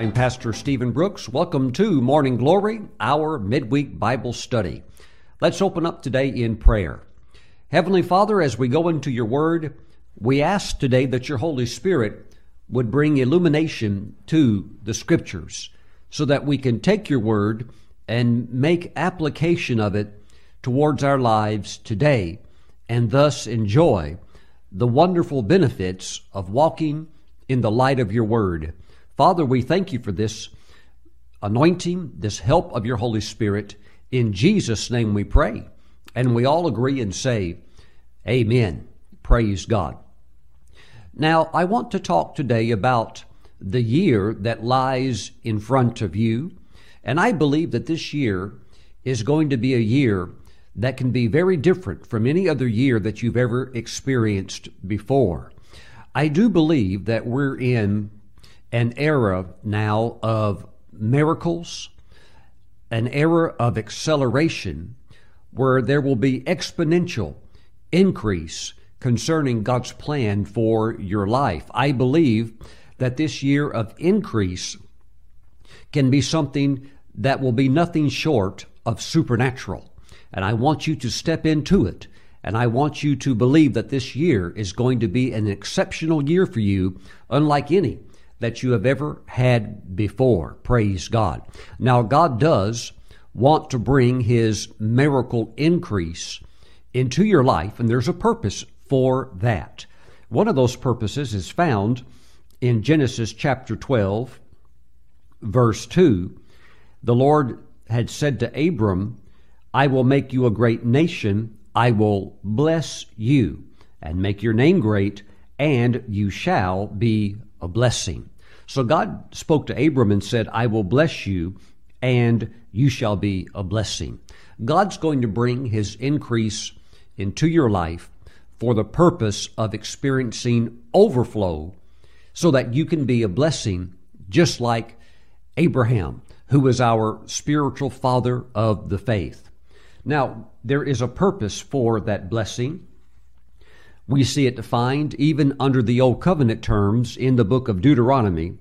I'm Pastor Stephen Brooks. Welcome to Morning Glory, our midweek Bible study. Let's open up today in prayer. Heavenly Father, as we go into your word, we ask today that your Holy Spirit would bring illumination to the scriptures so that we can take your word and make application of it towards our lives today and thus enjoy the wonderful benefits of walking in the light of your word. Father, we thank you for this anointing, this help of your Holy Spirit. In Jesus' name we pray. And we all agree and say, Amen. Praise God. Now, I want to talk today about the year that lies in front of you. And I believe that this year is going to be a year that can be very different from any other year that you've ever experienced before. I do believe that we're in an era now of miracles, an era of acceleration where there will be exponential increase concerning God's plan for your life. I believe that this year of increase can be something that will be nothing short of supernatural. And I want you to step into it. And I want you to believe that this year is going to be an exceptional year for you, unlike any that you have ever had before. Praise God. Now, God does want to bring His miracle increase into your life, and there's a purpose for that. One of those purposes is found in Genesis chapter 12, verse 2. The Lord had said to Abram, I will make you a great nation, I will bless you and make your name great, and you shall be a blessing. So God spoke to Abram and said, I will bless you and you shall be a blessing. God's going to bring his increase into your life for the purpose of experiencing overflow so that you can be a blessing just like Abraham, who was our spiritual father of the faith. Now, there is a purpose for that blessing. We see it defined even under the Old Covenant terms in the book of Deuteronomy,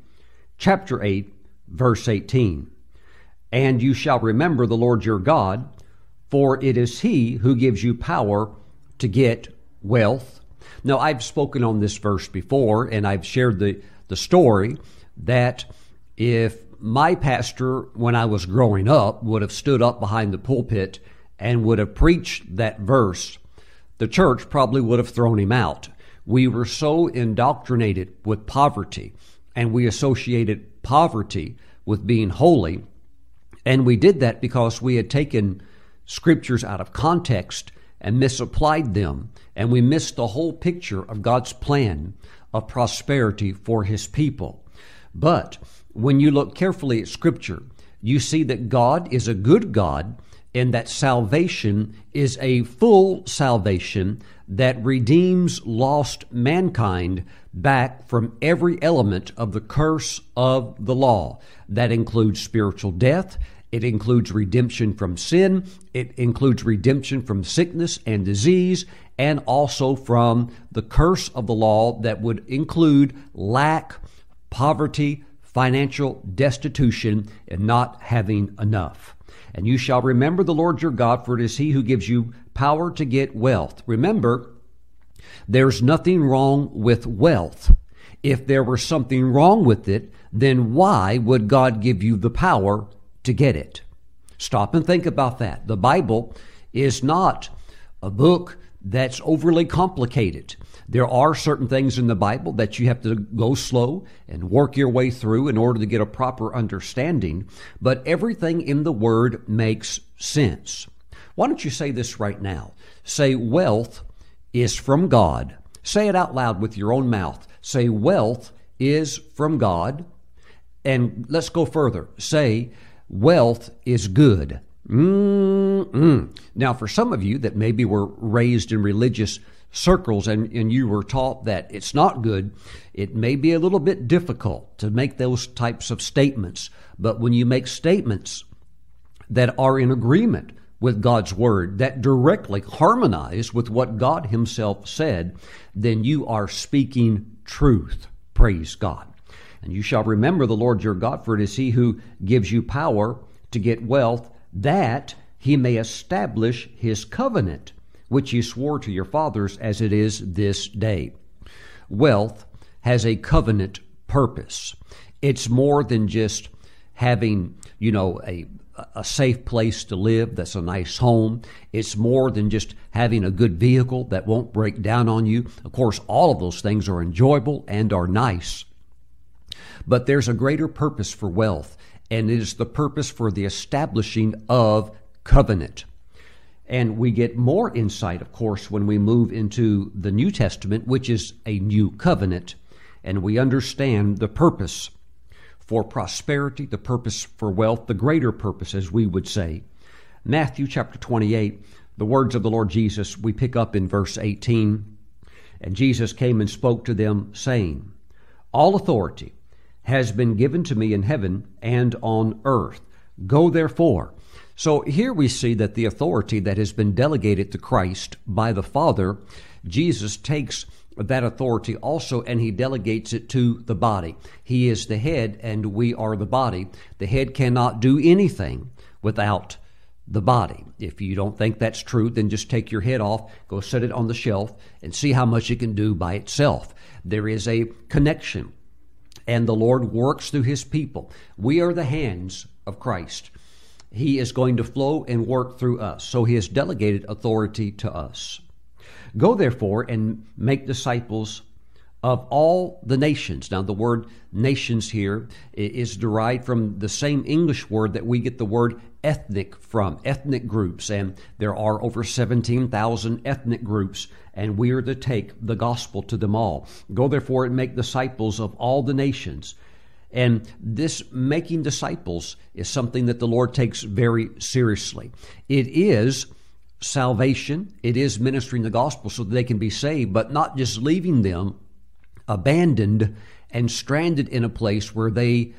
chapter 8, verse 18. And you shall remember the Lord your God, for it is He who gives you power to get wealth. Now, I've spoken on this verse before, and I've shared the, the story that if my pastor, when I was growing up, would have stood up behind the pulpit and would have preached that verse, the church probably would have thrown him out. We were so indoctrinated with poverty and we associated poverty with being holy. And we did that because we had taken scriptures out of context and misapplied them. And we missed the whole picture of God's plan of prosperity for his people. But when you look carefully at scripture, you see that God is a good God and that salvation is a full salvation that redeems lost mankind back from every element of the curse of the law. That includes spiritual death. It includes redemption from sin. It includes redemption from sickness and disease, and also from the curse of the law that would include lack, poverty, financial destitution, and not having enough. And you shall remember the Lord your God, for it is he who gives you power to get wealth. Remember, there's nothing wrong with wealth. If there were something wrong with it, then why would God give you the power to get it? Stop and think about that. The Bible is not a book that's overly complicated. There are certain things in the Bible that you have to go slow and work your way through in order to get a proper understanding, but everything in the Word makes sense. Why don't you say this right now? Say, wealth is from God. Say it out loud with your own mouth. Say, wealth is from God. And let's go further. Say, wealth is good. Mm-mm. Now, for some of you that maybe were raised in religious circles and, and you were taught that it's not good, it may be a little bit difficult to make those types of statements. But when you make statements that are in agreement with God's Word, that directly harmonize with what God Himself said, then you are speaking truth. Praise God. And you shall remember the Lord your God, for it is he who gives you power to get wealth, that he may establish his covenant, which you swore to your fathers as it is this day. Wealth has a covenant purpose. It's more than just having, you know, a, a safe place to live that's a nice home. It's more than just having a good vehicle that won't break down on you. Of course, all of those things are enjoyable and are nice. But there's a greater purpose for wealth, and it is the purpose for the establishing of covenant. And we get more insight, of course, when we move into the New Testament, which is a new covenant, and we understand the purpose for prosperity, the purpose for wealth, the greater purpose, as we would say. Matthew chapter 28, the words of the Lord Jesus, we pick up in verse 18. And Jesus came and spoke to them, saying, All authority has been given to me in heaven and on earth. Go therefore. So here we see that the authority that has been delegated to Christ by the Father, Jesus takes that authority also and he delegates it to the body. He is the head and we are the body. The head cannot do anything without the body. If you don't think that's true, then just take your head off, go set it on the shelf, and see how much it can do by itself. There is a connection and the Lord works through his people. We are the hands of Christ. He is going to flow and work through us. So he has delegated authority to us. Go therefore and make disciples of all the nations. Now, the word nations here is derived from the same English word that we get the word ethnic from, ethnic groups. And there are over 17,000 ethnic groups and we are to take the gospel to them all. Go therefore and make disciples of all the nations. And this making disciples is something that the Lord takes very seriously. It is salvation, it is ministering the gospel so that they can be saved, but not just leaving them abandoned and stranded in a place where they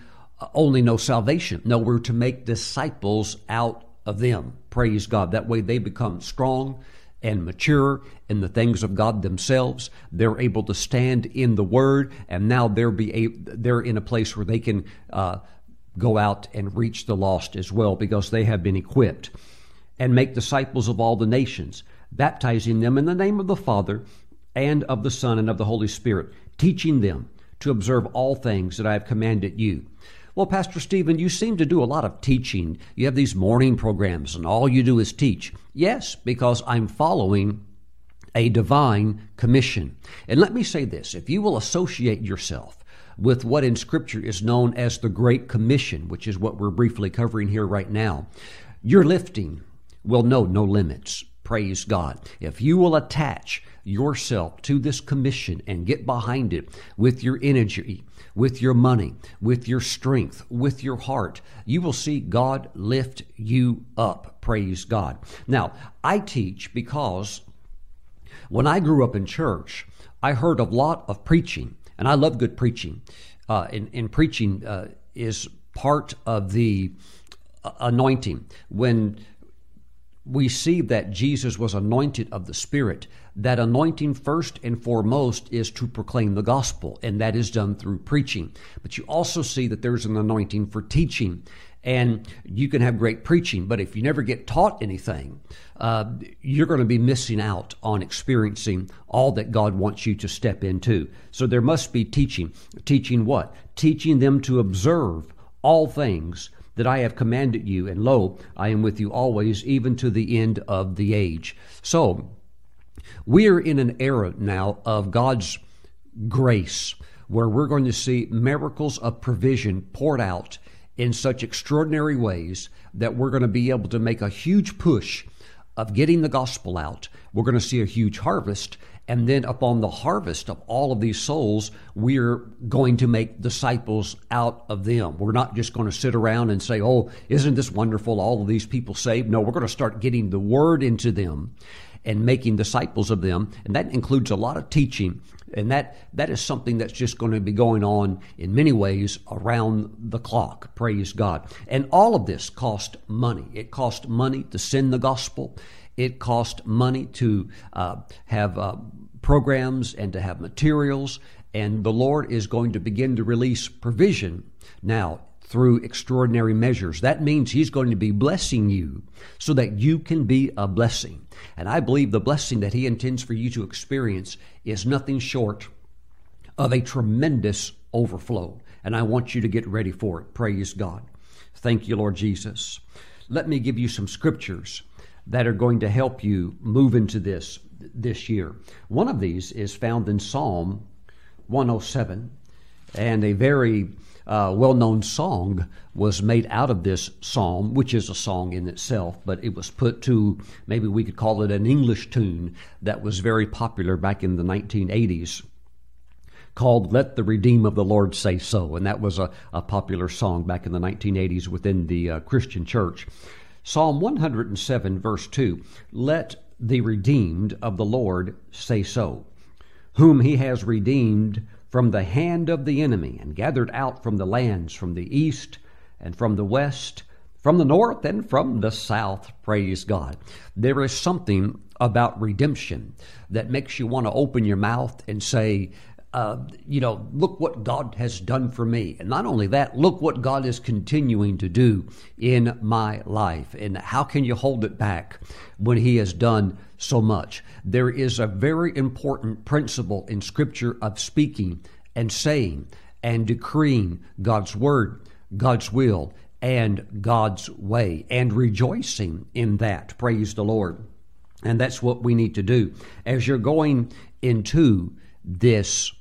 only know salvation. No, we're to make disciples out of them. Praise God. That way they become strong and mature in the things of God themselves. They're able to stand in the Word, and now they're be a, they're in a place where they can uh, go out and reach the lost as well because they have been equipped and make disciples of all the nations, baptizing them in the name of the Father and of the Son and of the Holy Spirit, teaching them to observe all things that I have commanded you. Well, Pastor Stephen, you seem to do a lot of teaching. You have these morning programs, and all you do is teach. Yes, because I'm following a divine commission. And let me say this if you will associate yourself with what in Scripture is known as the Great Commission, which is what we're briefly covering here right now, your lifting will know no limits. Praise God. If you will attach yourself to this commission and get behind it with your energy, with your money, with your strength, with your heart, you will see God lift you up. Praise God. Now, I teach because when I grew up in church, I heard a lot of preaching, and I love good preaching. Uh, and, and preaching uh, is part of the uh, anointing. When we see that Jesus was anointed of the Spirit. That anointing, first and foremost, is to proclaim the gospel, and that is done through preaching. But you also see that there's an anointing for teaching. And you can have great preaching, but if you never get taught anything, uh, you're going to be missing out on experiencing all that God wants you to step into. So there must be teaching. Teaching what? Teaching them to observe all things that I have commanded you, and lo, I am with you always, even to the end of the age. So, we are in an era now of God's grace where we're going to see miracles of provision poured out in such extraordinary ways that we're going to be able to make a huge push of getting the gospel out. We're going to see a huge harvest, and then upon the harvest of all of these souls, we're going to make disciples out of them. We're not just going to sit around and say, oh, isn't this wonderful? All of these people saved. No, we're going to start getting the word into them and making disciples of them. And that includes a lot of teaching. And that, that is something that's just going to be going on in many ways around the clock. Praise God. And all of this cost money. It cost money to send the gospel. It cost money to uh, have uh, programs and to have materials and the Lord is going to begin to release provision now through extraordinary measures. That means He's going to be blessing you so that you can be a blessing. And I believe the blessing that He intends for you to experience is nothing short of a tremendous overflow. And I want you to get ready for it. Praise God. Thank you, Lord Jesus. Let me give you some scriptures that are going to help you move into this this year. One of these is found in Psalm 107, and a very uh, well known song was made out of this psalm, which is a song in itself, but it was put to maybe we could call it an English tune that was very popular back in the 1980s called Let the Redeem of the Lord Say So. And that was a, a popular song back in the 1980s within the uh, Christian church. Psalm 107, verse 2 Let the redeemed of the Lord say so, whom he has redeemed from the hand of the enemy and gathered out from the lands from the east and from the west, from the north and from the south. Praise God. There is something about redemption that makes you want to open your mouth and say, uh, you know, look what God has done for me. And not only that, look what God is continuing to do in my life. And how can you hold it back when He has done so much? There is a very important principle in Scripture of speaking and saying and decreeing God's word, God's will, and God's way, and rejoicing in that. Praise the Lord. And that's what we need to do. As you're going into this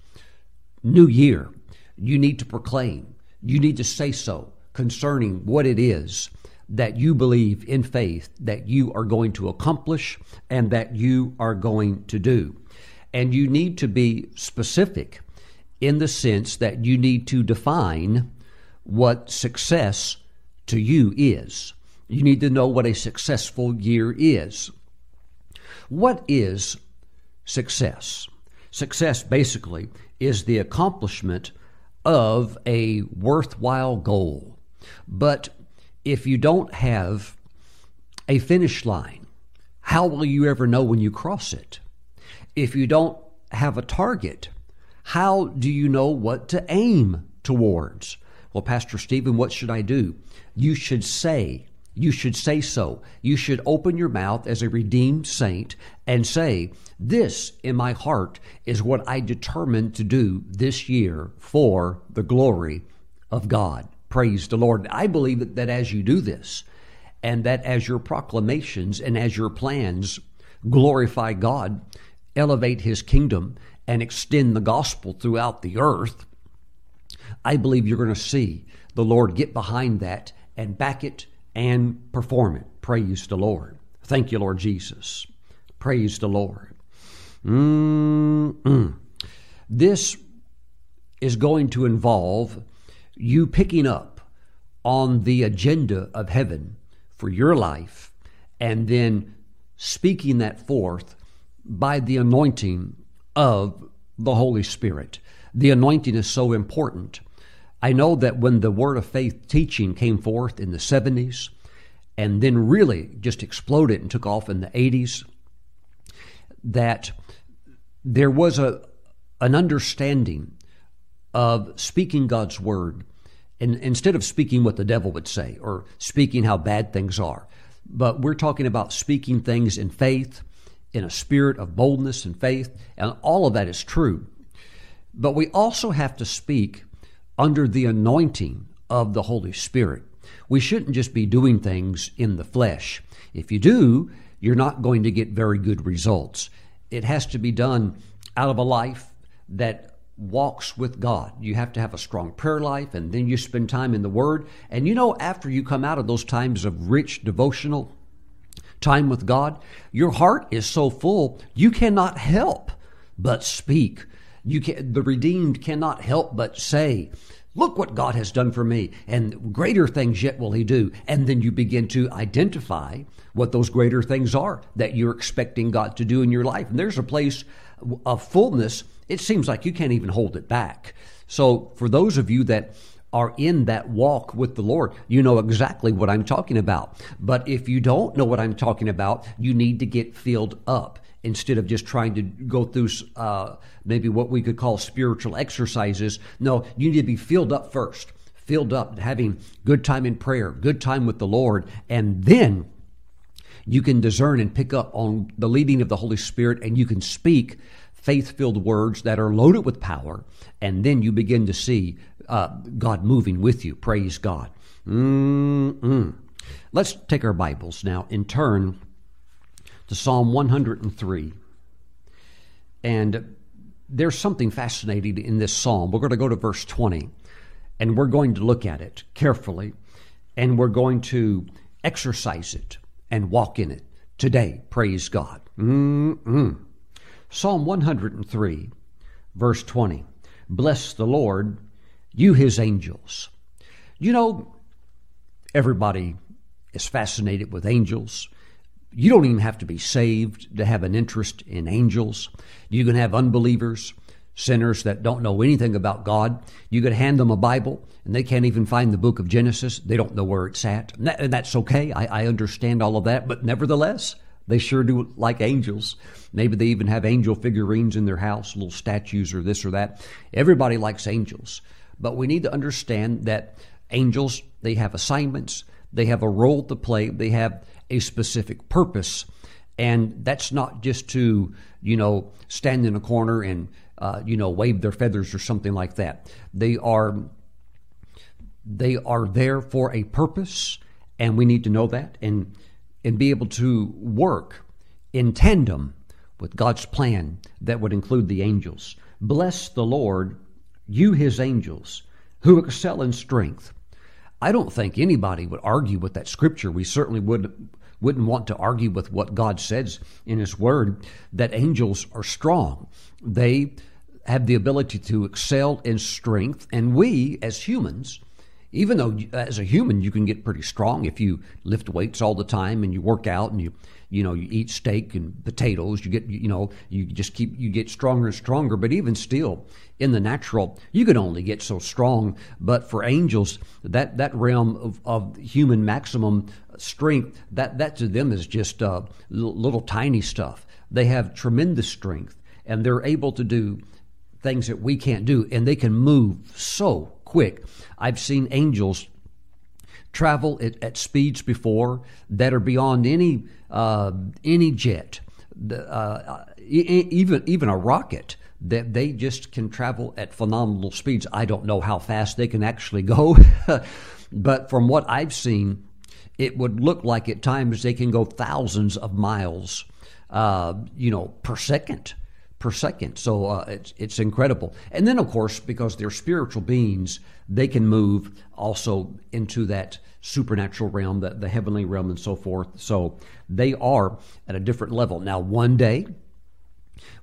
new year, you need to proclaim, you need to say so concerning what it is that you believe in faith that you are going to accomplish and that you are going to do. And you need to be specific in the sense that you need to define what success to you is. You need to know what a successful year is. What is success? Success basically is the accomplishment of a worthwhile goal. But if you don't have a finish line, how will you ever know when you cross it? If you don't have a target, how do you know what to aim towards? Well, Pastor Stephen, what should I do? You should say, you should say so. You should open your mouth as a redeemed saint and say, This in my heart is what I determined to do this year for the glory of God. Praise the Lord. I believe that, that as you do this, and that as your proclamations and as your plans glorify God, elevate His kingdom, and extend the gospel throughout the earth, I believe you're going to see the Lord get behind that and back it and perform it. Praise the Lord. Thank you, Lord Jesus. Praise the Lord. Mm-mm. This is going to involve you picking up on the agenda of heaven for your life and then speaking that forth by the anointing of the Holy Spirit. The anointing is so important. I know that when the Word of Faith teaching came forth in the 70s and then really just exploded and took off in the 80s, that there was a, an understanding of speaking God's Word and instead of speaking what the devil would say or speaking how bad things are. But we're talking about speaking things in faith, in a spirit of boldness and faith, and all of that is true. But we also have to speak under the anointing of the Holy Spirit. We shouldn't just be doing things in the flesh. If you do, you're not going to get very good results. It has to be done out of a life that walks with God. You have to have a strong prayer life, and then you spend time in the Word. And you know, after you come out of those times of rich devotional time with God, your heart is so full, you cannot help but speak you can, the redeemed cannot help but say, Look what God has done for me, and greater things yet will He do. And then you begin to identify what those greater things are that you're expecting God to do in your life. And there's a place of fullness, it seems like you can't even hold it back. So, for those of you that are in that walk with the Lord, you know exactly what I'm talking about. But if you don't know what I'm talking about, you need to get filled up instead of just trying to go through uh, maybe what we could call spiritual exercises. No, you need to be filled up first, filled up, having good time in prayer, good time with the Lord, and then you can discern and pick up on the leading of the Holy Spirit and you can speak faith filled words that are loaded with power, and then you begin to see uh, God moving with you. Praise God. Mm-mm. Let's take our Bibles now and turn to Psalm 103. And there's something fascinating in this psalm. We're going to go to verse 20 and we're going to look at it carefully and we're going to exercise it and walk in it today. Praise God. Mm-mm. Psalm 103, verse 20. Bless the Lord, you his angels. You know, everybody is fascinated with angels. You don't even have to be saved to have an interest in angels. You can have unbelievers, sinners that don't know anything about God. You could hand them a Bible and they can't even find the book of Genesis. They don't know where it's at. And, and that's okay. I, I understand all of that. But nevertheless, they sure do like angels. Maybe they even have angel figurines in their house, little statues or this or that. Everybody likes angels. But we need to understand that angels, they have assignments, they have a role to play, they have a specific purpose. And that's not just to, you know, stand in a corner and, uh, you know, wave their feathers or something like that. They are, they are there for a purpose, and we need to know that and, and be able to work in tandem with God's plan that would include the angels. Bless the Lord, you his angels, who excel in strength. I don't think anybody would argue with that scripture. We certainly would wouldn't want to argue with what God says in His Word that angels are strong. They have the ability to excel in strength, and we as humans, even though as a human you can get pretty strong if you lift weights all the time and you work out and you you know you eat steak and potatoes you get you know you just keep you get stronger and stronger. But even still in the natural you can only get so strong. But for angels that that realm of, of human maximum strength that that to them is just uh, little, little tiny stuff. They have tremendous strength and they're able to do things that we can't do and they can move so quick i've seen angels travel at, at speeds before that are beyond any uh, any jet, uh, even even a rocket. That they just can travel at phenomenal speeds. I don't know how fast they can actually go, but from what I've seen, it would look like at times they can go thousands of miles, uh, you know, per second per second. So uh, it's, it's incredible. And then, of course, because they're spiritual beings, they can move also into that supernatural realm, the, the heavenly realm, and so forth. So they are at a different level. Now, one day,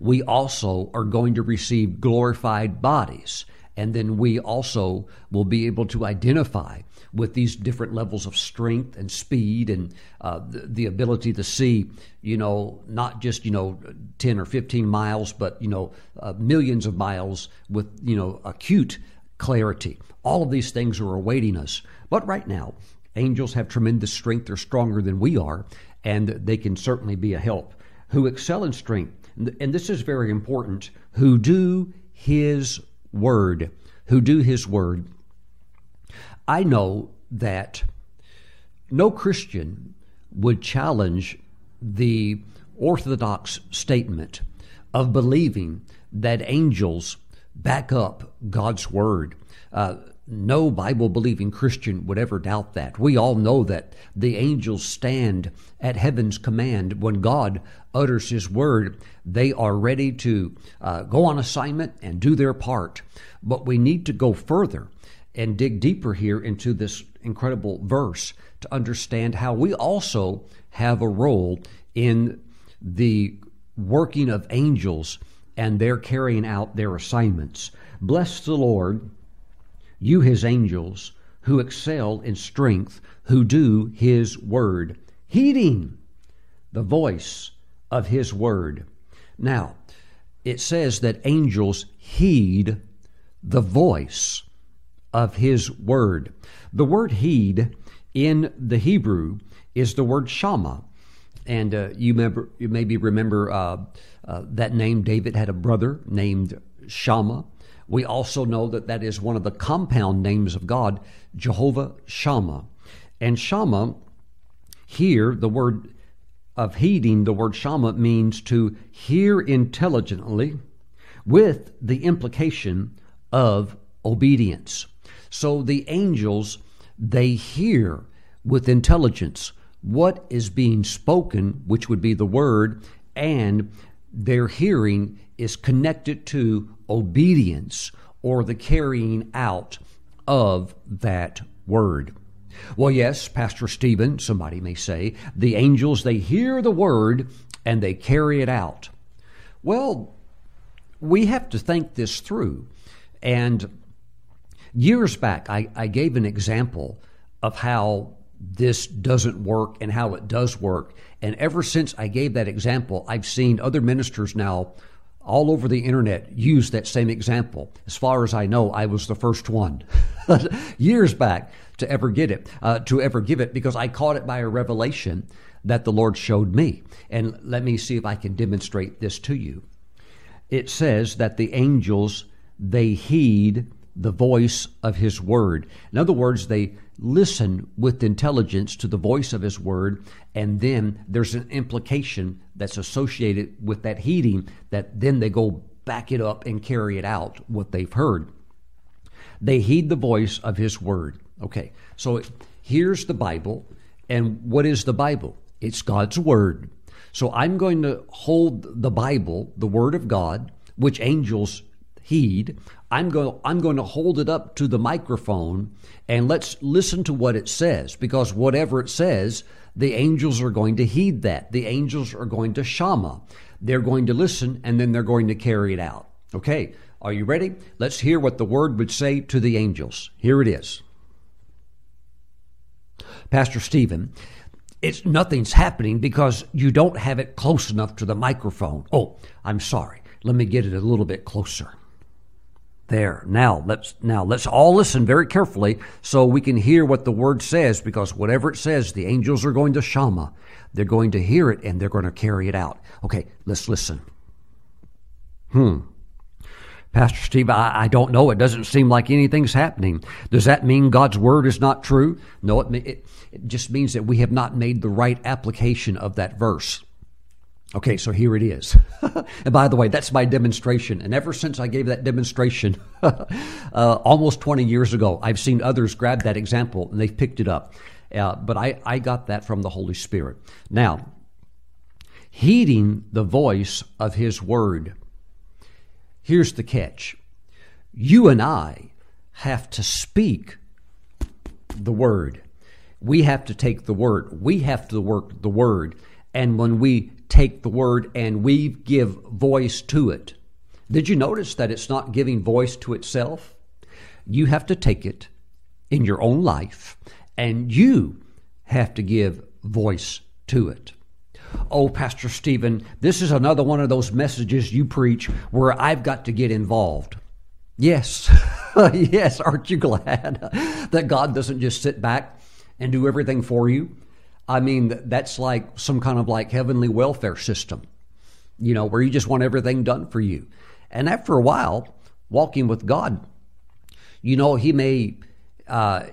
we also are going to receive glorified bodies. And then we also will be able to identify with these different levels of strength and speed and uh, the, the, ability to see, you know, not just, you know, 10 or 15 miles, but, you know, uh, millions of miles with, you know, acute clarity. All of these things are awaiting us. But right now, angels have tremendous strength. They're stronger than we are, and they can certainly be a help. Who excel in strength, and this is very important, who do His word, who do His word. I know that no Christian would challenge the orthodox statement of believing that angels back up God's word. Uh, no Bible believing Christian would ever doubt that. We all know that the angels stand at heaven's command. When God utters His word, they are ready to uh, go on assignment and do their part. But we need to go further and dig deeper here into this incredible verse to understand how we also have a role in the working of angels and their carrying out their assignments. Bless the Lord, you his angels, who excel in strength, who do his word, heeding the voice of his word. Now, it says that angels heed the voice of His Word. The word heed in the Hebrew is the word shama. And uh, you, remember, you maybe remember uh, uh, that name. David had a brother named Shammah. We also know that that is one of the compound names of God, Jehovah Shammah. And Shammah, here, the word of heeding, the word Shammah means to hear intelligently with the implication of obedience. So the angels, they hear with intelligence what is being spoken, which would be the word, and their hearing is connected to obedience or the carrying out of that word. Well, yes, Pastor Stephen, somebody may say, the angels, they hear the word and they carry it out. Well, we have to think this through. And years back, I, I gave an example of how this doesn't work and how it does work. And ever since I gave that example, I've seen other ministers now all over the internet use that same example. As far as I know, I was the first one years back to ever get it, uh, to ever give it, because I caught it by a revelation that the Lord showed me. And let me see if I can demonstrate this to you. It says that the angels they heed the voice of His word. In other words, they listen with intelligence to the voice of His word, and then there's an implication that's associated with that heeding that then they go back it up and carry it out, what they've heard. They heed the voice of His word. Okay, so here's the Bible, and what is the Bible? It's God's word. So I'm going to hold the Bible, the Word of God, which angels heed. I'm going, I'm going to hold it up to the microphone and let's listen to what it says because whatever it says, the angels are going to heed that. The angels are going to shama. They're going to listen and then they're going to carry it out. Okay, are you ready? Let's hear what the word would say to the angels. Here it is. Pastor Stephen, it's nothing's happening because you don't have it close enough to the microphone. Oh, I'm sorry. Let me get it a little bit closer. There. Now let's now let's all listen very carefully so we can hear what the word says because whatever it says, the angels are going to shama. They're going to hear it and they're going to carry it out. Okay, let's listen. Hmm. Pastor Steve, I, I don't know. It doesn't seem like anything's happening. Does that mean God's word is not true? No, it, it, it just means that we have not made the right application of that verse. Okay, so here it is. and by the way, that's my demonstration. And ever since I gave that demonstration uh, almost 20 years ago, I've seen others grab that example and they've picked it up. Uh, but I, I got that from the Holy Spirit. Now, heeding the voice of His Word. Here's the catch you and I have to speak the Word. We have to take the Word. We have to work the Word. And when we take the word and we give voice to it. Did you notice that it's not giving voice to itself? You have to take it in your own life and you have to give voice to it. Oh, Pastor Stephen, this is another one of those messages you preach where I've got to get involved. Yes, yes, aren't you glad that God doesn't just sit back and do everything for you? I mean, that's like some kind of like heavenly welfare system, you know, where you just want everything done for you. And after a while, walking with God, you know, He may. Uh,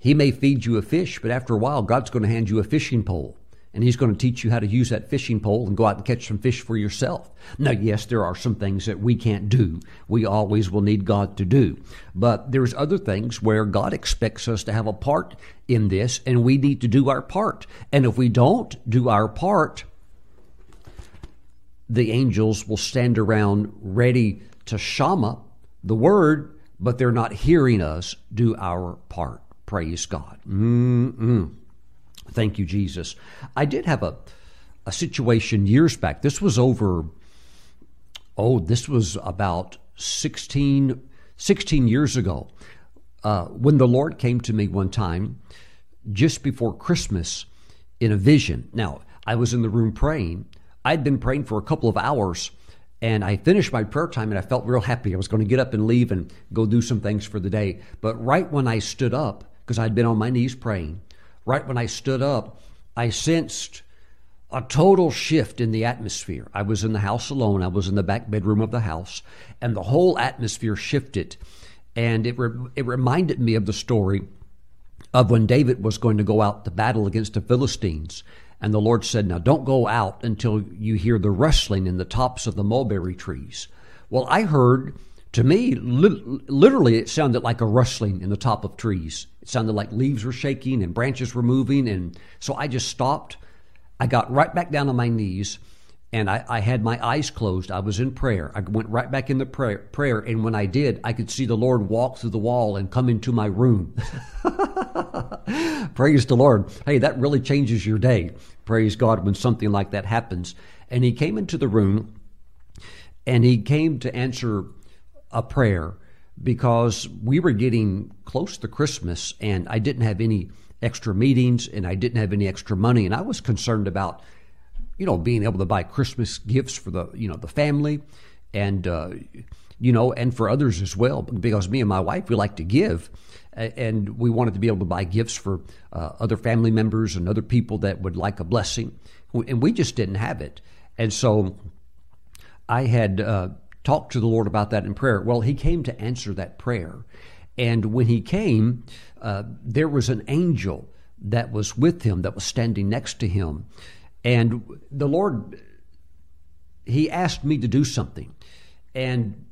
he may feed you a fish, but after a while, God's going to hand you a fishing pole and he's going to teach you how to use that fishing pole and go out and catch some fish for yourself. Now, yes, there are some things that we can't do. We always will need God to do. But there's other things where God expects us to have a part in this and we need to do our part. And if we don't do our part, the angels will stand around ready to shama the word, but they're not hearing us do our part. Praise God. Mm-mm. Thank you, Jesus. I did have a, a situation years back. This was over, oh, this was about 16, 16 years ago. Uh, when the Lord came to me one time, just before Christmas, in a vision. Now, I was in the room praying. I'd been praying for a couple of hours, And I finished my prayer time and I felt real happy. I was going to get up and leave and go do some things for the day. But right when I stood up, because I'd been on my knees praying, right when I stood up, I sensed a total shift in the atmosphere. I was in the house alone. I was in the back bedroom of the house, and the whole atmosphere shifted. And it, re- it reminded me of the story of when David was going to go out to battle against the Philistines. And the Lord said, Now don't go out until you hear the rustling in the tops of the mulberry trees. Well, I heard, to me, li- literally, it sounded like a rustling in the top of trees. It sounded like leaves were shaking and branches were moving. And so I just stopped. I got right back down on my knees and I, I, had my eyes closed. I was in prayer. I went right back into prayer, prayer, and when I did, I could see the Lord walk through the wall and come into my room. Praise the Lord. Hey, that really changes your day. Praise God when something like that happens. And he came into the room, and he came to answer a prayer because we were getting close to Christmas, and I didn't have any extra meetings, and I didn't have any extra money, and I was concerned about you know, being able to buy Christmas gifts for the, you know, the family and, uh, you know, and for others as well, because me and my wife, we like to give. And we wanted to be able to buy gifts for uh, other family members and other people that would like a blessing. And we just didn't have it. And so I had uh, talked to the Lord about that in prayer. Well, He came to answer that prayer. And when He came, uh, there was an angel that was with Him, that was standing next to Him. And the Lord, He asked me to do something. And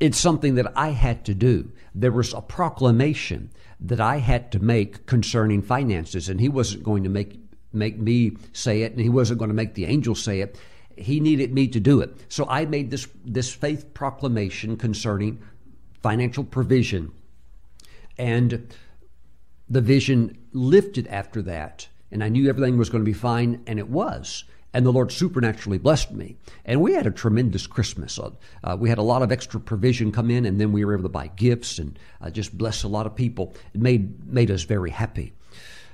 it's something that I had to do. There was a proclamation that I had to make concerning finances, and He wasn't going to make make me say it, and He wasn't going to make the angel say it. He needed me to do it. So I made this this faith proclamation concerning financial provision, and the vision lifted after that and I knew everything was going to be fine, and it was. And the Lord supernaturally blessed me. And we had a tremendous Christmas. Uh, uh, we had a lot of extra provision come in, and then we were able to buy gifts and uh, just bless a lot of people. It made, made us very happy.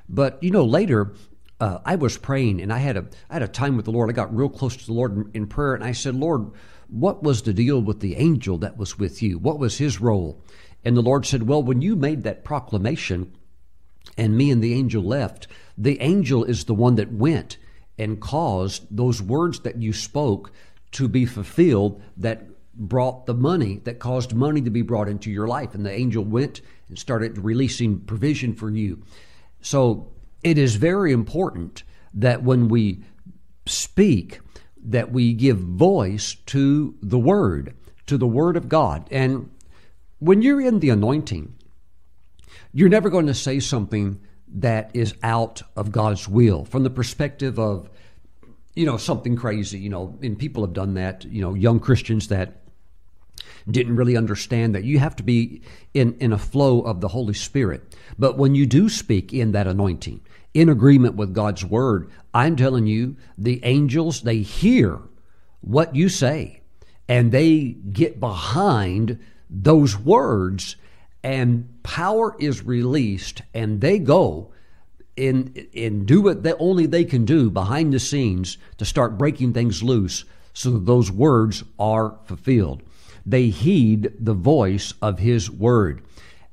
But, you know, later, uh, I was praying, and I had, a, I had a time with the Lord. I got real close to the Lord in, in prayer, and I said, Lord, what was the deal with the angel that was with you? What was his role? And the Lord said, Well, when you made that proclamation, and me and the angel left, the angel is the one that went and caused those words that you spoke to be fulfilled that brought the money, that caused money to be brought into your life. And the angel went and started releasing provision for you. So it is very important that when we speak, that we give voice to the word, to the word of God. And when you're in the anointing, you're never going to say something that is out of God's will from the perspective of, you know, something crazy, you know, and people have done that, you know, young Christians that didn't really understand that you have to be in, in a flow of the Holy Spirit. But when you do speak in that anointing, in agreement with God's word, I'm telling you, the angels, they hear what you say and they get behind those words and power is released and they go and, and do what they, only they can do behind the scenes to start breaking things loose so that those words are fulfilled. They heed the voice of His word.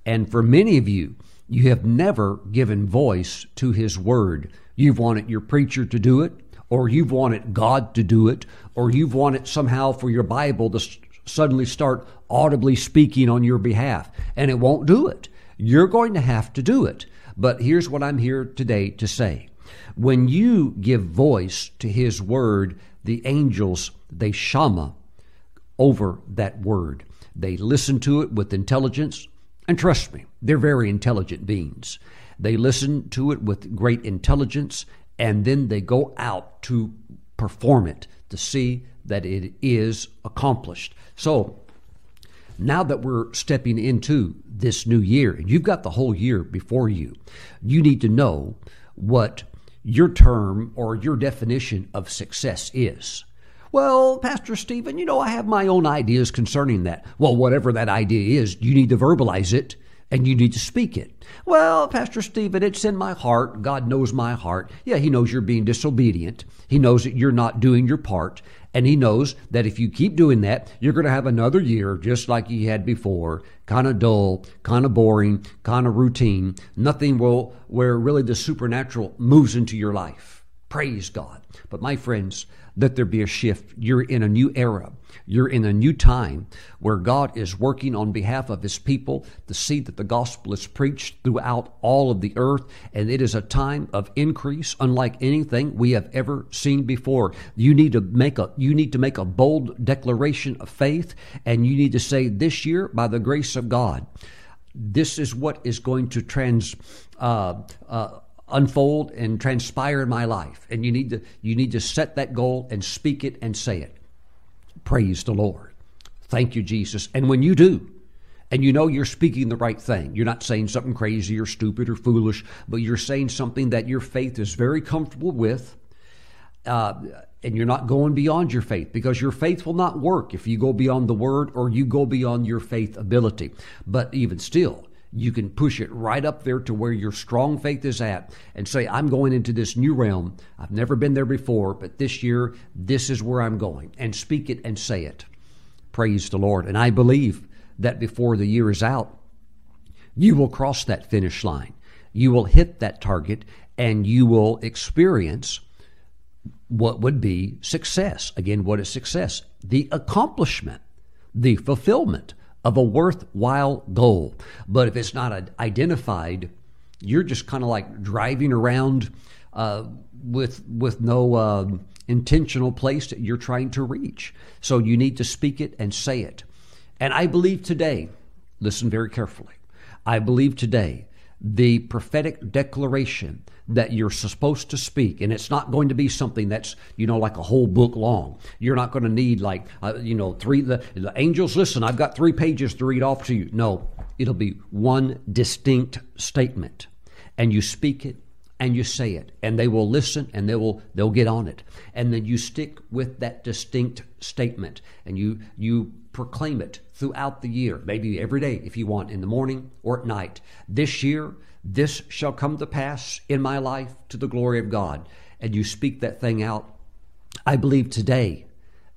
And for many of you, you have never given voice to His word. You've wanted your preacher to do it, or you've wanted God to do it, or you've wanted somehow for your Bible to suddenly start audibly speaking on your behalf, and it won't do it. You're going to have to do it. But here's what I'm here today to say. When you give voice to His word, the angels, they shama over that word. They listen to it with intelligence, and trust me, they're very intelligent beings. They listen to it with great intelligence, and then they go out to perform it to see that it is accomplished. So, now that we're stepping into this new year, and you've got the whole year before you, you need to know what your term or your definition of success is. Well, Pastor Stephen, you know, I have my own ideas concerning that. Well, whatever that idea is, you need to verbalize it and you need to speak it. Well, Pastor Stephen, it's in my heart. God knows my heart. Yeah, He knows you're being disobedient. He knows that you're not doing your part. And He knows that if you keep doing that, you're going to have another year just like you had before, kind of dull, kind of boring, kind of routine. Nothing will, where really the supernatural moves into your life. Praise God. But my friends, let there be a shift. You're in a new era. You're in a new time where God is working on behalf of His people to see that the gospel is preached throughout all of the earth. And it is a time of increase unlike anything we have ever seen before. You need to make a, you need to make a bold declaration of faith and you need to say this year, by the grace of God, this is what is going to trans, uh, uh, unfold and transpire in my life. And you need to you need to set that goal and speak it and say it. Praise the lord. Thank you jesus. And when you do and you know you're speaking the right thing you're not saying something crazy or stupid or foolish but you're saying something that your faith is very comfortable with uh, and you're not going beyond your faith because your faith will not work if you go beyond the word or you go beyond your faith ability. But even still you can push it right up there to where your strong faith is at and say, I'm going into this new realm. I've never been there before, but this year, this is where I'm going. And speak it and say it. Praise the Lord. And I believe that before the year is out, you will cross that finish line. You will hit that target and you will experience what would be success. Again, what is success? The accomplishment, the fulfillment of a worthwhile goal. But if it's not identified, you're just kind of like driving around uh, with with no uh, intentional place that you're trying to reach. So you need to speak it and say it. And I believe today, listen very carefully. I believe today the prophetic declaration that you're supposed to speak. And it's not going to be something that's you know like a whole book long. You're not going to need like uh, you know three the, the angels listen i've got three pages to read off to you. No it'll be one distinct statement. And you speak it and you say it and they will listen and they will they'll get on it. And then you stick with that distinct statement and you you proclaim it throughout the year. Maybe every day if you want in the morning or at night. This year this shall come to pass in my life to the glory of God and you speak that thing out i believe today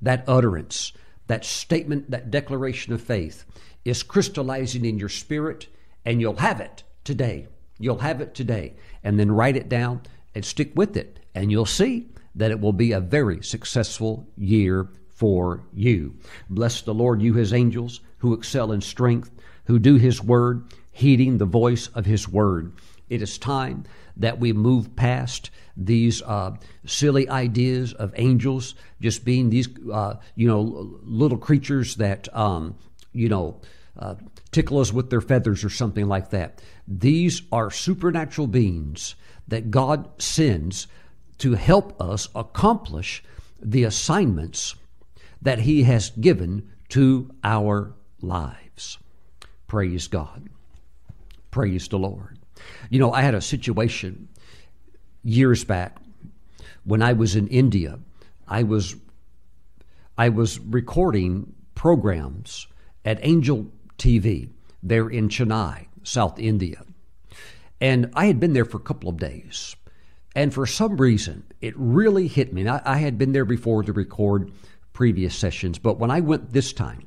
that utterance that statement that declaration of faith is crystallizing in your spirit and you'll have it today You'll have it today. And then write it down and stick with it. And you'll see that it will be a very successful year for you. Bless the Lord, you his angels who excel in strength, who do his word, heeding the voice of his word. It is time that we move past these uh, silly ideas of angels just being these, uh, you know, little creatures that, um, you know, uh, tickle us with their feathers or something like that. These are supernatural beings that God sends to help us accomplish the assignments that He has given to our lives. Praise God. Praise the Lord. You know, I had a situation years back when I was in India. I was I was recording programs at Angel TV there in Chennai, South India. And I had been there for a couple of days. And for some reason, it really hit me. I, I had been there before to record previous sessions, but when I went this time,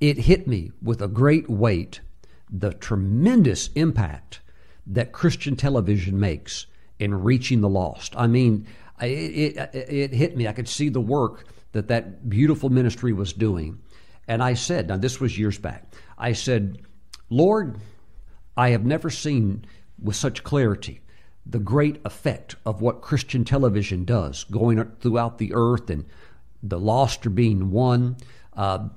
it hit me with a great weight the tremendous impact that Christian television makes in reaching the lost. I mean, it, it, it, hit me. I could see the work that that beautiful ministry was doing. And I said, now this was years back, I said, Lord, I have never seen with such clarity the great effect of what Christian television does, going throughout the earth, and the lost are being won. Uh,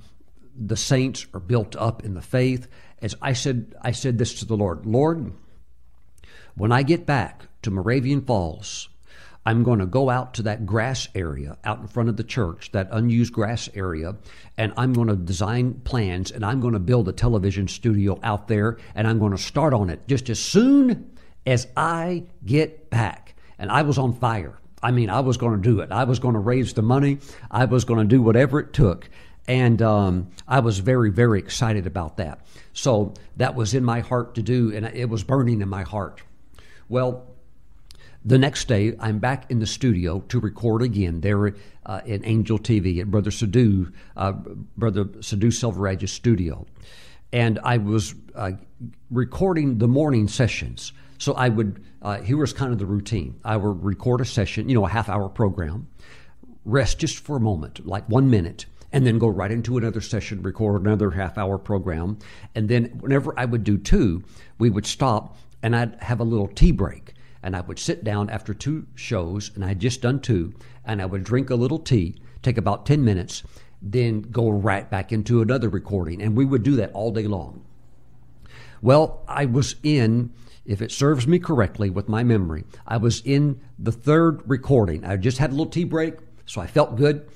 the saints are built up in the faith. As I said, I said this to the Lord, Lord, when I get back to Moravian Falls, I'm going to go out to that grass area out in front of the church, that unused grass area, and I'm going to design plans and I'm going to build a television studio out there and I'm going to start on it just as soon as I get back. And I was on fire. I mean, I was going to do it. I was going to raise the money. I was going to do whatever it took. And um, I was very, very excited about that. So that was in my heart to do, and it was burning in my heart. Well, the next day, I'm back in the studio to record again there uh, in Angel TV at Brother Sadhu, uh, Brother Sadhu Selvaraj's studio. And I was uh, recording the morning sessions. So I would, uh, here was kind of the routine. I would record a session, you know, a half hour program, rest just for a moment, like one minute, and then go right into another session, record another half hour program. And then whenever I would do two, we would stop and I'd have a little tea break and I would sit down after two shows, and I had just done two, and I would drink a little tea, take about 10 minutes, then go right back into another recording. And we would do that all day long. Well, I was in, if it serves me correctly with my memory, I was in the third recording. I just had a little tea break, so I felt good,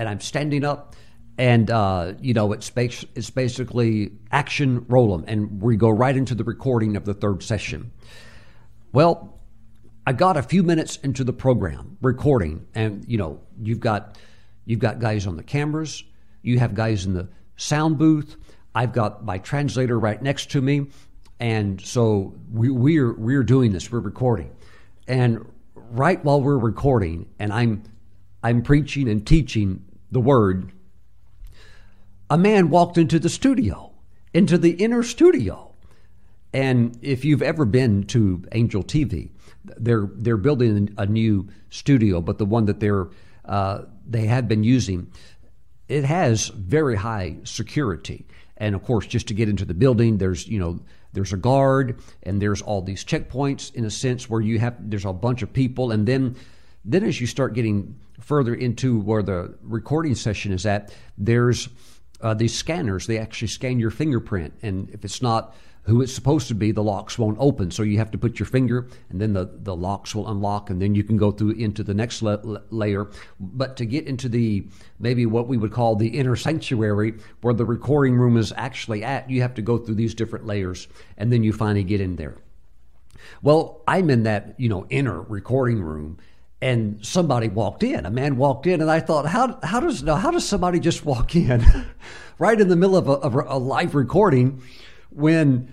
and I'm standing up. And uh, you know it's, it's basically action roll 'em, and we go right into the recording of the third session. Well, I got a few minutes into the program recording, and you know, you've got you've got guys on the cameras, you have guys in the sound booth. I've got my translator right next to me, and so we, we're we're doing this. We're recording, and right while we're recording, and I'm I'm preaching and teaching the word. A man walked into the studio, into the inner studio, and if you've ever been to Angel TV, they're they're building a new studio, but the one that they're uh, they have been using, it has very high security. And of course, just to get into the building, there's you know there's a guard and there's all these checkpoints in a sense where you have there's a bunch of people, and then then as you start getting further into where the recording session is at, there's uh, these scanners. They actually scan your fingerprint, and if it's not who it's supposed to be, the locks won't open. So you have to put your finger, and then the, the locks will unlock, and then you can go through into the next la- layer. But to get into the maybe what we would call the inner sanctuary, where the recording room is actually at, you have to go through these different layers, and then you finally get in there. Well, I'm in that you know inner recording room, and somebody walked in. A man walked in, and I thought, how how does how does somebody just walk in, right in the middle of a, of a live recording, when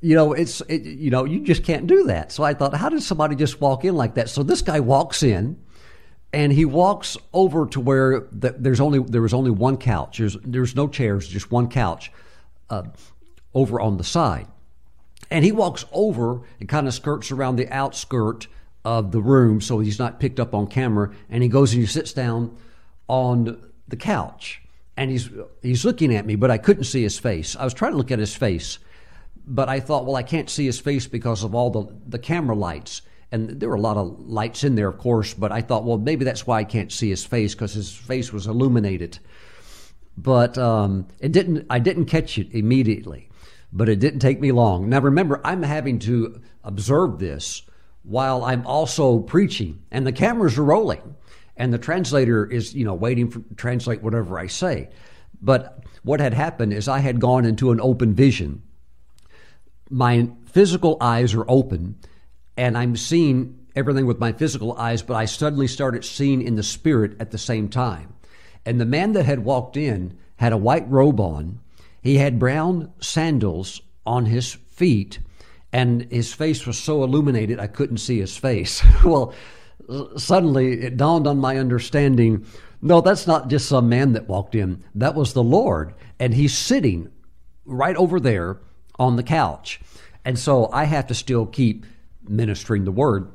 you know, it's, it, you know, you just can't do that. So I thought, how did somebody just walk in like that? So this guy walks in and he walks over to where the, there's only, there was only one couch. There's, there's no chairs, just one couch uh, over on the side. And he walks over and kind of skirts around the outskirt of the room so he's not picked up on camera. And he goes and he sits down on the couch. And he's, he's looking at me, but I couldn't see his face. I was trying to look at his face but I thought, well, I can't see his face because of all the, the camera lights. And there were a lot of lights in there, of course, but I thought, well, maybe that's why I can't see his face because his face was illuminated. But um, it didn't. I didn't catch it immediately, but it didn't take me long. Now remember, I'm having to observe this while I'm also preaching, and the cameras are rolling, and the translator is, you know, waiting for translate whatever I say. But what had happened is I had gone into an open vision my physical eyes are open and I'm seeing everything with my physical eyes, but I suddenly started seeing in the spirit at the same time. And the man that had walked in had a white robe on. He had brown sandals on his feet, and his face was so illuminated I couldn't see his face. well, suddenly it dawned on my understanding no, that's not just some man that walked in. That was the Lord. And he's sitting right over there on the couch. And so I have to still keep ministering the word.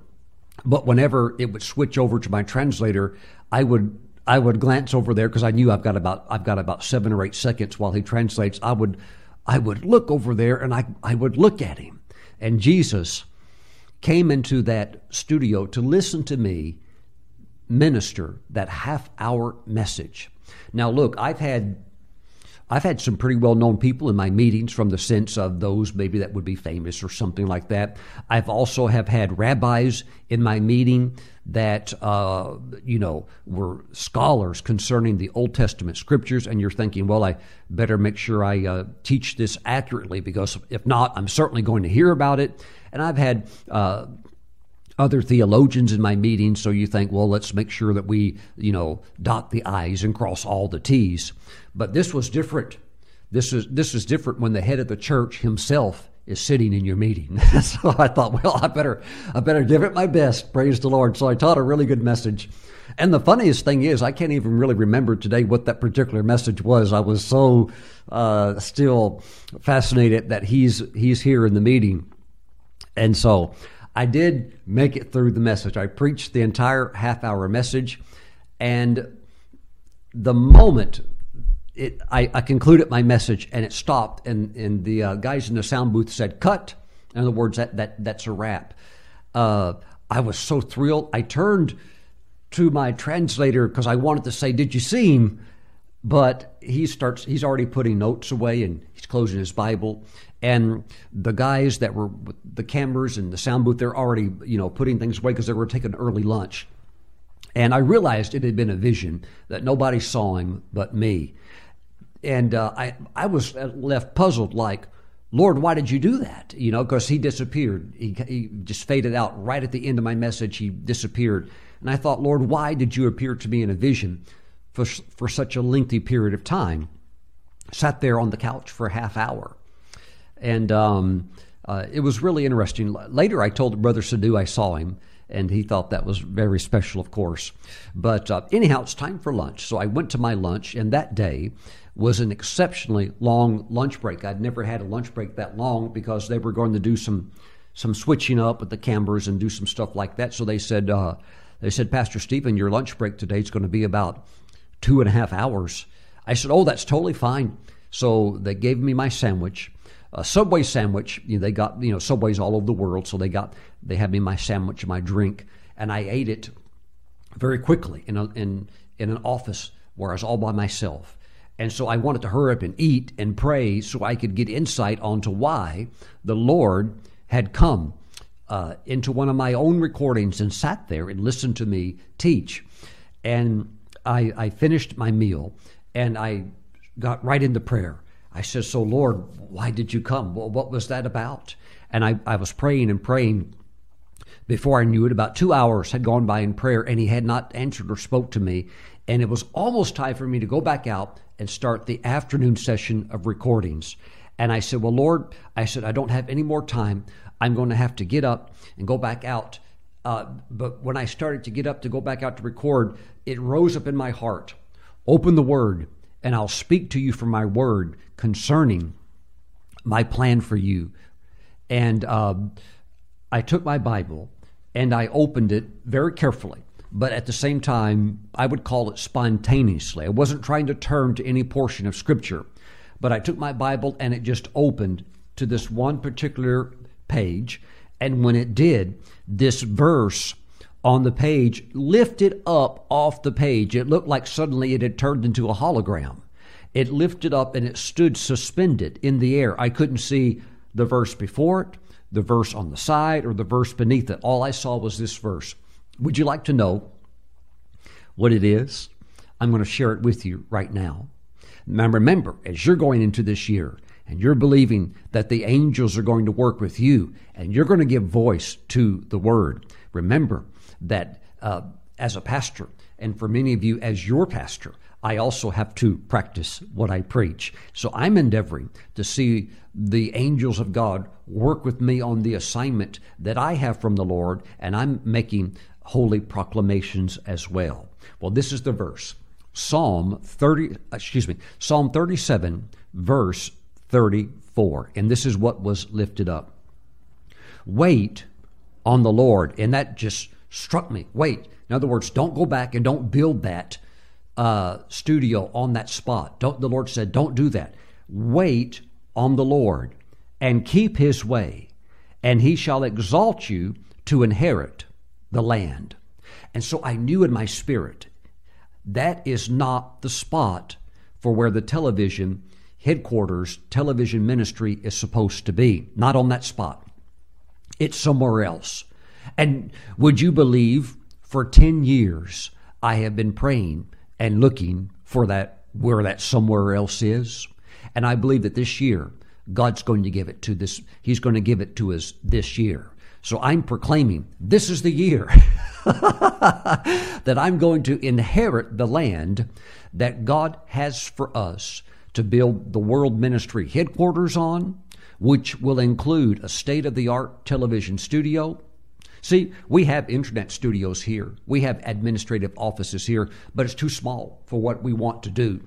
But whenever it would switch over to my translator, I would I would glance over there because I knew I've got about I've got about seven or eight seconds while he translates. I would I would look over there and I, I would look at him. And Jesus came into that studio to listen to me minister that half hour message. Now look, I've had I've had some pretty well known people in my meetings from the sense of those maybe that would be famous or something like that. I've also have had rabbis in my meeting that uh, you know were scholars concerning the Old Testament scriptures, and you're thinking, well, I better make sure I uh, teach this accurately because if not, I'm certainly going to hear about it. And I've had uh, other theologians in my meetings, so you think, well, let's make sure that we, you know, dot the I's and cross all the T's. But this was different. This is this is different when the head of the church himself is sitting in your meeting. so I thought, well, I better I better give it my best. Praise the Lord. So I taught a really good message. And the funniest thing is, I can't even really remember today what that particular message was. I was so uh, still fascinated that he's he's here in the meeting, and so I did make it through the message. I preached the entire half hour message, and the moment it, I, I, concluded my message and it stopped, and, and the uh, guys in the sound booth said, Cut. In other words, that, that, that's a wrap. Uh, I was so thrilled. I turned to my translator because I wanted to say, Did you see him? But he starts, he's already putting notes away and he's closing his Bible. And the guys that were the cameras and the sound booth, they're already, you know, putting things away because they were taking early lunch. And I realized it had been a vision that nobody saw him but me. And uh, I, I was left puzzled, like, Lord, why did you do that? You know, because he disappeared. He, he just faded out right at the end of my message. He disappeared. And I thought, Lord, why did you appear to me in a vision for, for such a lengthy period of time? Sat there on the couch for a half hour. And um, uh, it was really interesting. Later, I told Brother Sadhu I saw him, and he thought that was very special, of course. But uh, anyhow, it's time for lunch. So I went to my lunch, and that day was an exceptionally long lunch break. I'd never had a lunch break that long because they were going to do some some switching up with the cameras and do some stuff like that. So they said, uh, they said, Pastor Stephen, your lunch break today is going to be about two and a half hours. I said, Oh, that's totally fine. So they gave me my sandwich, a Subway sandwich. You know, they got, you know, Subways all over the world. So they got, they had me my sandwich and my drink, and I ate it very quickly in, a, in, in an office where I was all by myself. And so I wanted to hurry up and eat and pray so I could get insight onto why the Lord had come uh, into one of my own recordings and sat there and listened to me teach. And I, I finished my meal and I got right into prayer. I said, So, Lord, why did you come? Well, what was that about? And I, I was praying and praying. Before I knew it, about two hours had gone by in prayer, and he had not answered or spoke to me. And it was almost time for me to go back out and start the afternoon session of recordings. And I said, Well, Lord, I said, I don't have any more time. I'm going to have to get up and go back out. Uh, but when I started to get up to go back out to record, it rose up in my heart. Open the word, and I'll speak to you from my word concerning my plan for you. And uh, I took my Bible and I opened it very carefully. But at the same time, I would call it spontaneously. I wasn't trying to turn to any portion of Scripture, but I took my Bible and it just opened to this one particular page. And when it did, this verse on the page lifted up off the page. It looked like suddenly it had turned into a hologram. It lifted up and it stood suspended in the air. I couldn't see the verse before it, the verse on the side, or the verse beneath it. All I saw was this verse. Would you like to know what it is? I'm going to share it with you right now. Now, remember, as you're going into this year, and you're believing that the angels are going to work with you and you're going to give voice to the word, remember that uh, as a pastor, and for many of you as your pastor, I also have to practice what I preach. So I'm endeavoring to see the angels of God work with me on the assignment that I have from the Lord, and I'm making holy proclamations as well. Well, this is the verse. Psalm 30, excuse me, Psalm 37, verse 34. And this is what was lifted up. Wait on the Lord. And that just struck me. Wait. In other words, don't go back and don't build that uh, studio on that spot. Don't, the Lord said, don't do that. Wait on the Lord and keep his way, and he shall exalt you to inherit the land. And so I knew in my spirit that is not the spot for where the television headquarters television ministry is supposed to be, not on that spot. It's somewhere else. And would you believe for 10 years I have been praying and looking for that where that somewhere else is? And I believe that this year God's going to give it to this he's going to give it to us this year. So I'm proclaiming this is the year that I'm going to inherit the land that God has for us to build the world ministry headquarters on, which will include a state of the art television studio. See, we have internet studios here, we have administrative offices here, but it's too small for what we want to do.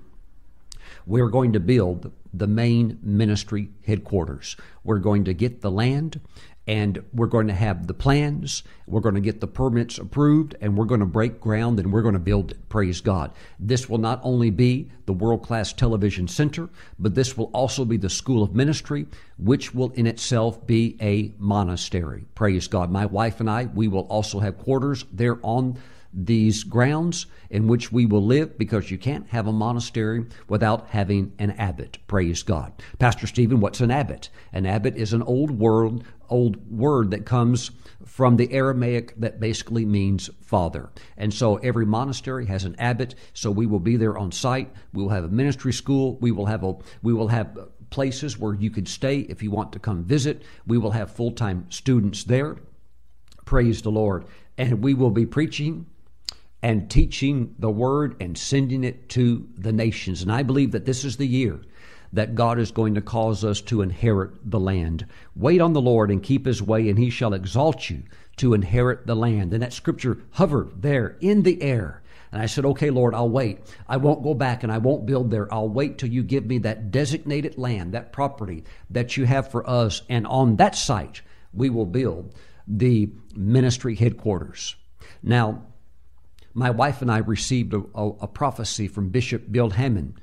We're going to build the main ministry headquarters. We're going to get the land and we're going to have the plans. We're going to get the permits approved, and we're going to break ground and we're going to build it. Praise God. This will not only be the world class television center, but this will also be the school of ministry, which will in itself be a monastery. Praise God. My wife and I, we will also have quarters there on these grounds in which we will live because you can't have a monastery without having an abbot. Praise God. Pastor Stephen, what's an abbot? An abbot is an old word, old word that comes from the Aramaic that basically means father. And so every monastery has an abbot, so we will be there on site. We will have a ministry school. We will have a we will have places where you could stay if you want to come visit. We will have full-time students there. Praise the Lord. And we will be preaching and teaching the word and sending it to the nations. And I believe that this is the year that God is going to cause us to inherit the land. Wait on the Lord and keep his way, and he shall exalt you to inherit the land. And that scripture hovered there in the air. And I said, Okay, Lord, I'll wait. I won't go back and I won't build there. I'll wait till you give me that designated land, that property that you have for us. And on that site, we will build the ministry headquarters. Now, my wife and I received a, a, a prophecy from Bishop Bill Hamon,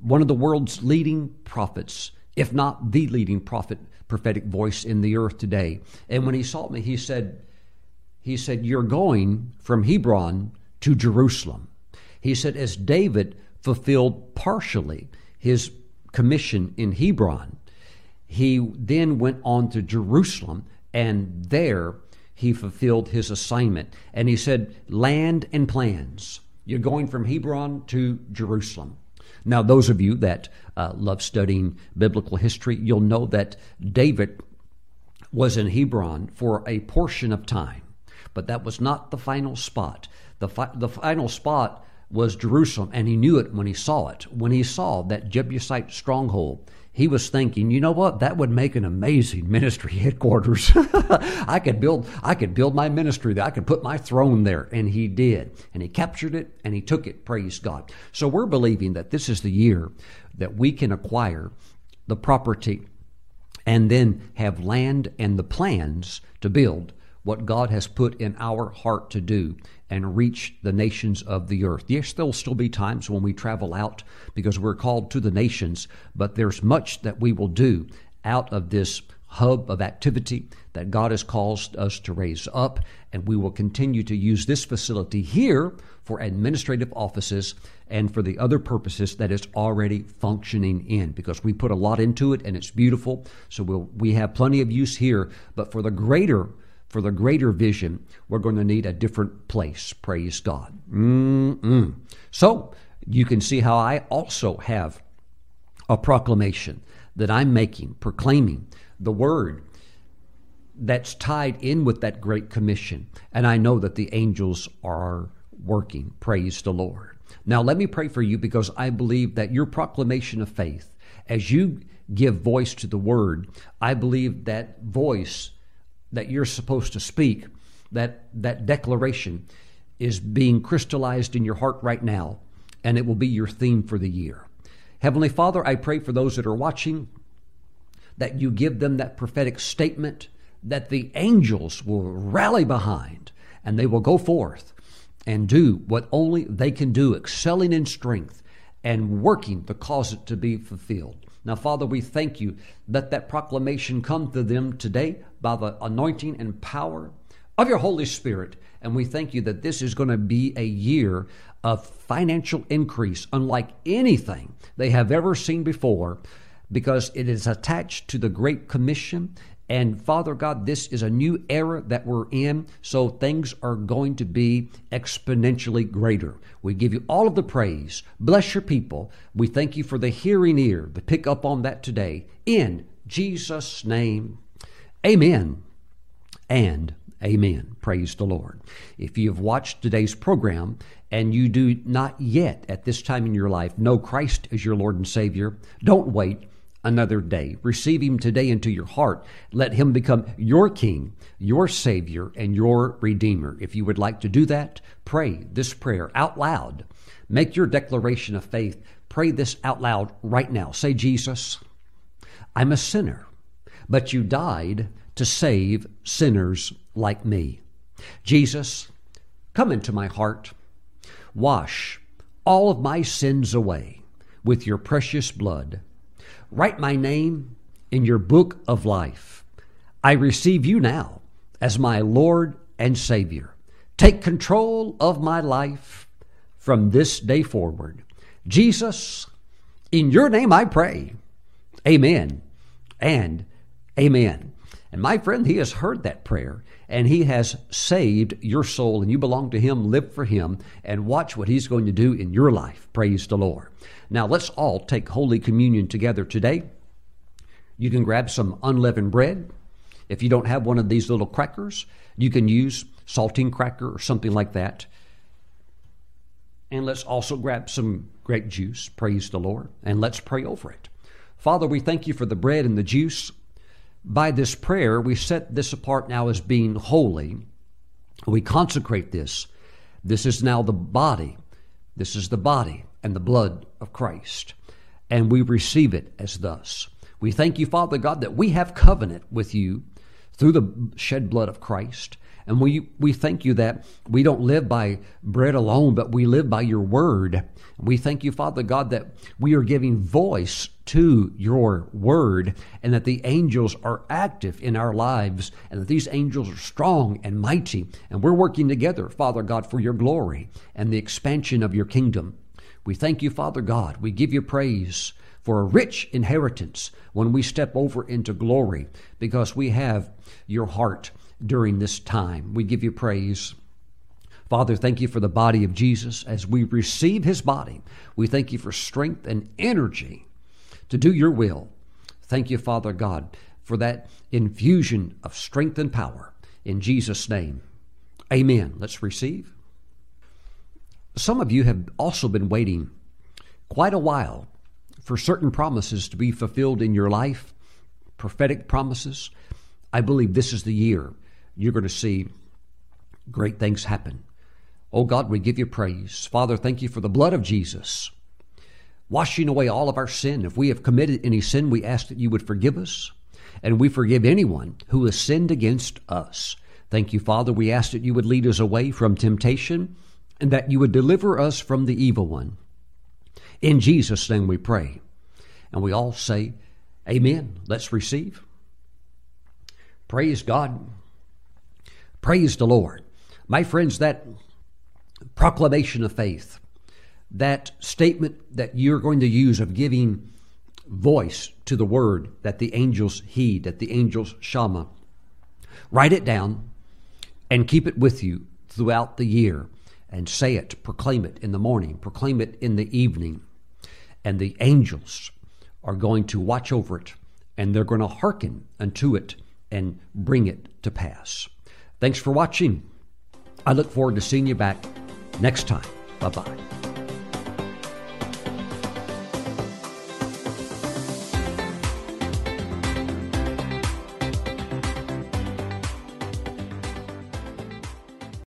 one of the world's leading prophets, if not the leading prophet, prophetic voice in the earth today. And when he saw me, he said, he said, You're going from Hebron to Jerusalem. He said, as David fulfilled partially his commission in Hebron, he then went on to Jerusalem, and there he fulfilled his assignment. And he said, Land and plans. You're going from Hebron to Jerusalem. Now, those of you that uh, love studying biblical history, you'll know that David was in Hebron for a portion of time, but that was not the final spot. The, fi- the final spot was Jerusalem, and he knew it when he saw it. When he saw that Jebusite stronghold, he was thinking, you know what? That would make an amazing ministry headquarters. I could build, I could build my ministry there. I could put my throne there. And he did. And he captured it and he took it. Praise God. So we're believing that this is the year that we can acquire the property and then have land and the plans to build what God has put in our heart to do and reach the nations of the earth. Yes, there'll still be times when we travel out because we're called to the nations, but there's much that we will do out of this hub of activity that God has caused us to raise up, and we will continue to use this facility here for administrative offices and for the other purposes that it's already functioning in because we put a lot into it and it's beautiful. So we'll, we have plenty of use here, but for the greater for the greater vision, we're going to need a different place. Praise God. Mm-mm. So you can see how I also have a proclamation that I'm making, proclaiming the word that's tied in with that great commission. And I know that the angels are working. Praise the Lord. Now, let me pray for you because I believe that your proclamation of faith, as you give voice to the word, I believe that voice that you're supposed to speak, that, that declaration is being crystallized in your heart right now, and it will be your theme for the year. Heavenly Father, I pray for those that are watching that you give them that prophetic statement that the angels will rally behind and they will go forth and do what only they can do, excelling in strength and working to cause it to be fulfilled. Now, Father, we thank you that that proclamation come to them today by the anointing and power of your Holy Spirit. And we thank you that this is going to be a year of financial increase unlike anything they have ever seen before because it is attached to the Great Commission and Father God, this is a new era that we're in, so things are going to be exponentially greater. We give you all of the praise. Bless your people. We thank you for the hearing ear to pick up on that today. In Jesus' name, amen and amen. Praise the Lord. If you have watched today's program and you do not yet at this time in your life know Christ as your Lord and Savior, don't wait another day. Receive Him today into your heart. Let Him become your King, your Savior, and your Redeemer. If you would like to do that, pray this prayer out loud. Make your declaration of faith. Pray this out loud right now. Say, Jesus, I'm a sinner, but you died to save sinners like me. Jesus, come into my heart. Wash all of my sins away with your precious blood. Write my name in your book of life. I receive you now as my Lord and Savior. Take control of my life from this day forward. Jesus, in your name I pray. Amen and amen. And my friend, he has heard that prayer and he has saved your soul and you belong to him. Live for him and watch what he's going to do in your life. Praise the Lord. Now let's all take Holy Communion together today. You can grab some unleavened bread. If you don't have one of these little crackers, you can use saltine cracker or something like that. And let's also grab some grape juice. Praise the Lord. And let's pray over it. Father, we thank you for the bread and the juice. By this prayer, we set this apart now as being holy. We consecrate this. This is now the body. This is the body and the blood of Christ. And we receive it as thus. We thank you, Father God, that we have covenant with you through the shed blood of Christ. And we, we thank you that we don't live by bread alone, but we live by your word. We thank you, Father God, that we are giving voice to your word and that the angels are active in our lives and that these angels are strong and mighty. And we're working together, Father God, for your glory and the expansion of your kingdom. We thank you, Father God. We give you praise for a rich inheritance when we step over into glory because we have your heart during this time. We give you praise. Father, thank you for the body of Jesus. As we receive his body, we thank you for strength and energy to do your will. Thank you, Father God, for that infusion of strength and power. In Jesus' name, amen. Let's receive. Some of you have also been waiting quite a while for certain promises to be fulfilled in your life, prophetic promises. I believe this is the year you're going to see great things happen. Oh God, we give you praise. Father, thank you for the blood of Jesus, washing away all of our sin. If we have committed any sin, we ask that you would forgive us, and we forgive anyone who has sinned against us. Thank you, Father. We ask that you would lead us away from temptation and that you would deliver us from the evil one. In Jesus' name we pray. And we all say, Amen. Let's receive. Praise God. Praise the Lord. My friends, that proclamation of faith, that statement that you're going to use of giving voice to the word that the angels heed, that the angels shama, write it down and keep it with you throughout the year and say it, proclaim it in the morning, proclaim it in the evening. And the angels are going to watch over it and they're going to hearken unto it and bring it to pass. Thanks for watching. I look forward to seeing you back next time. Bye bye.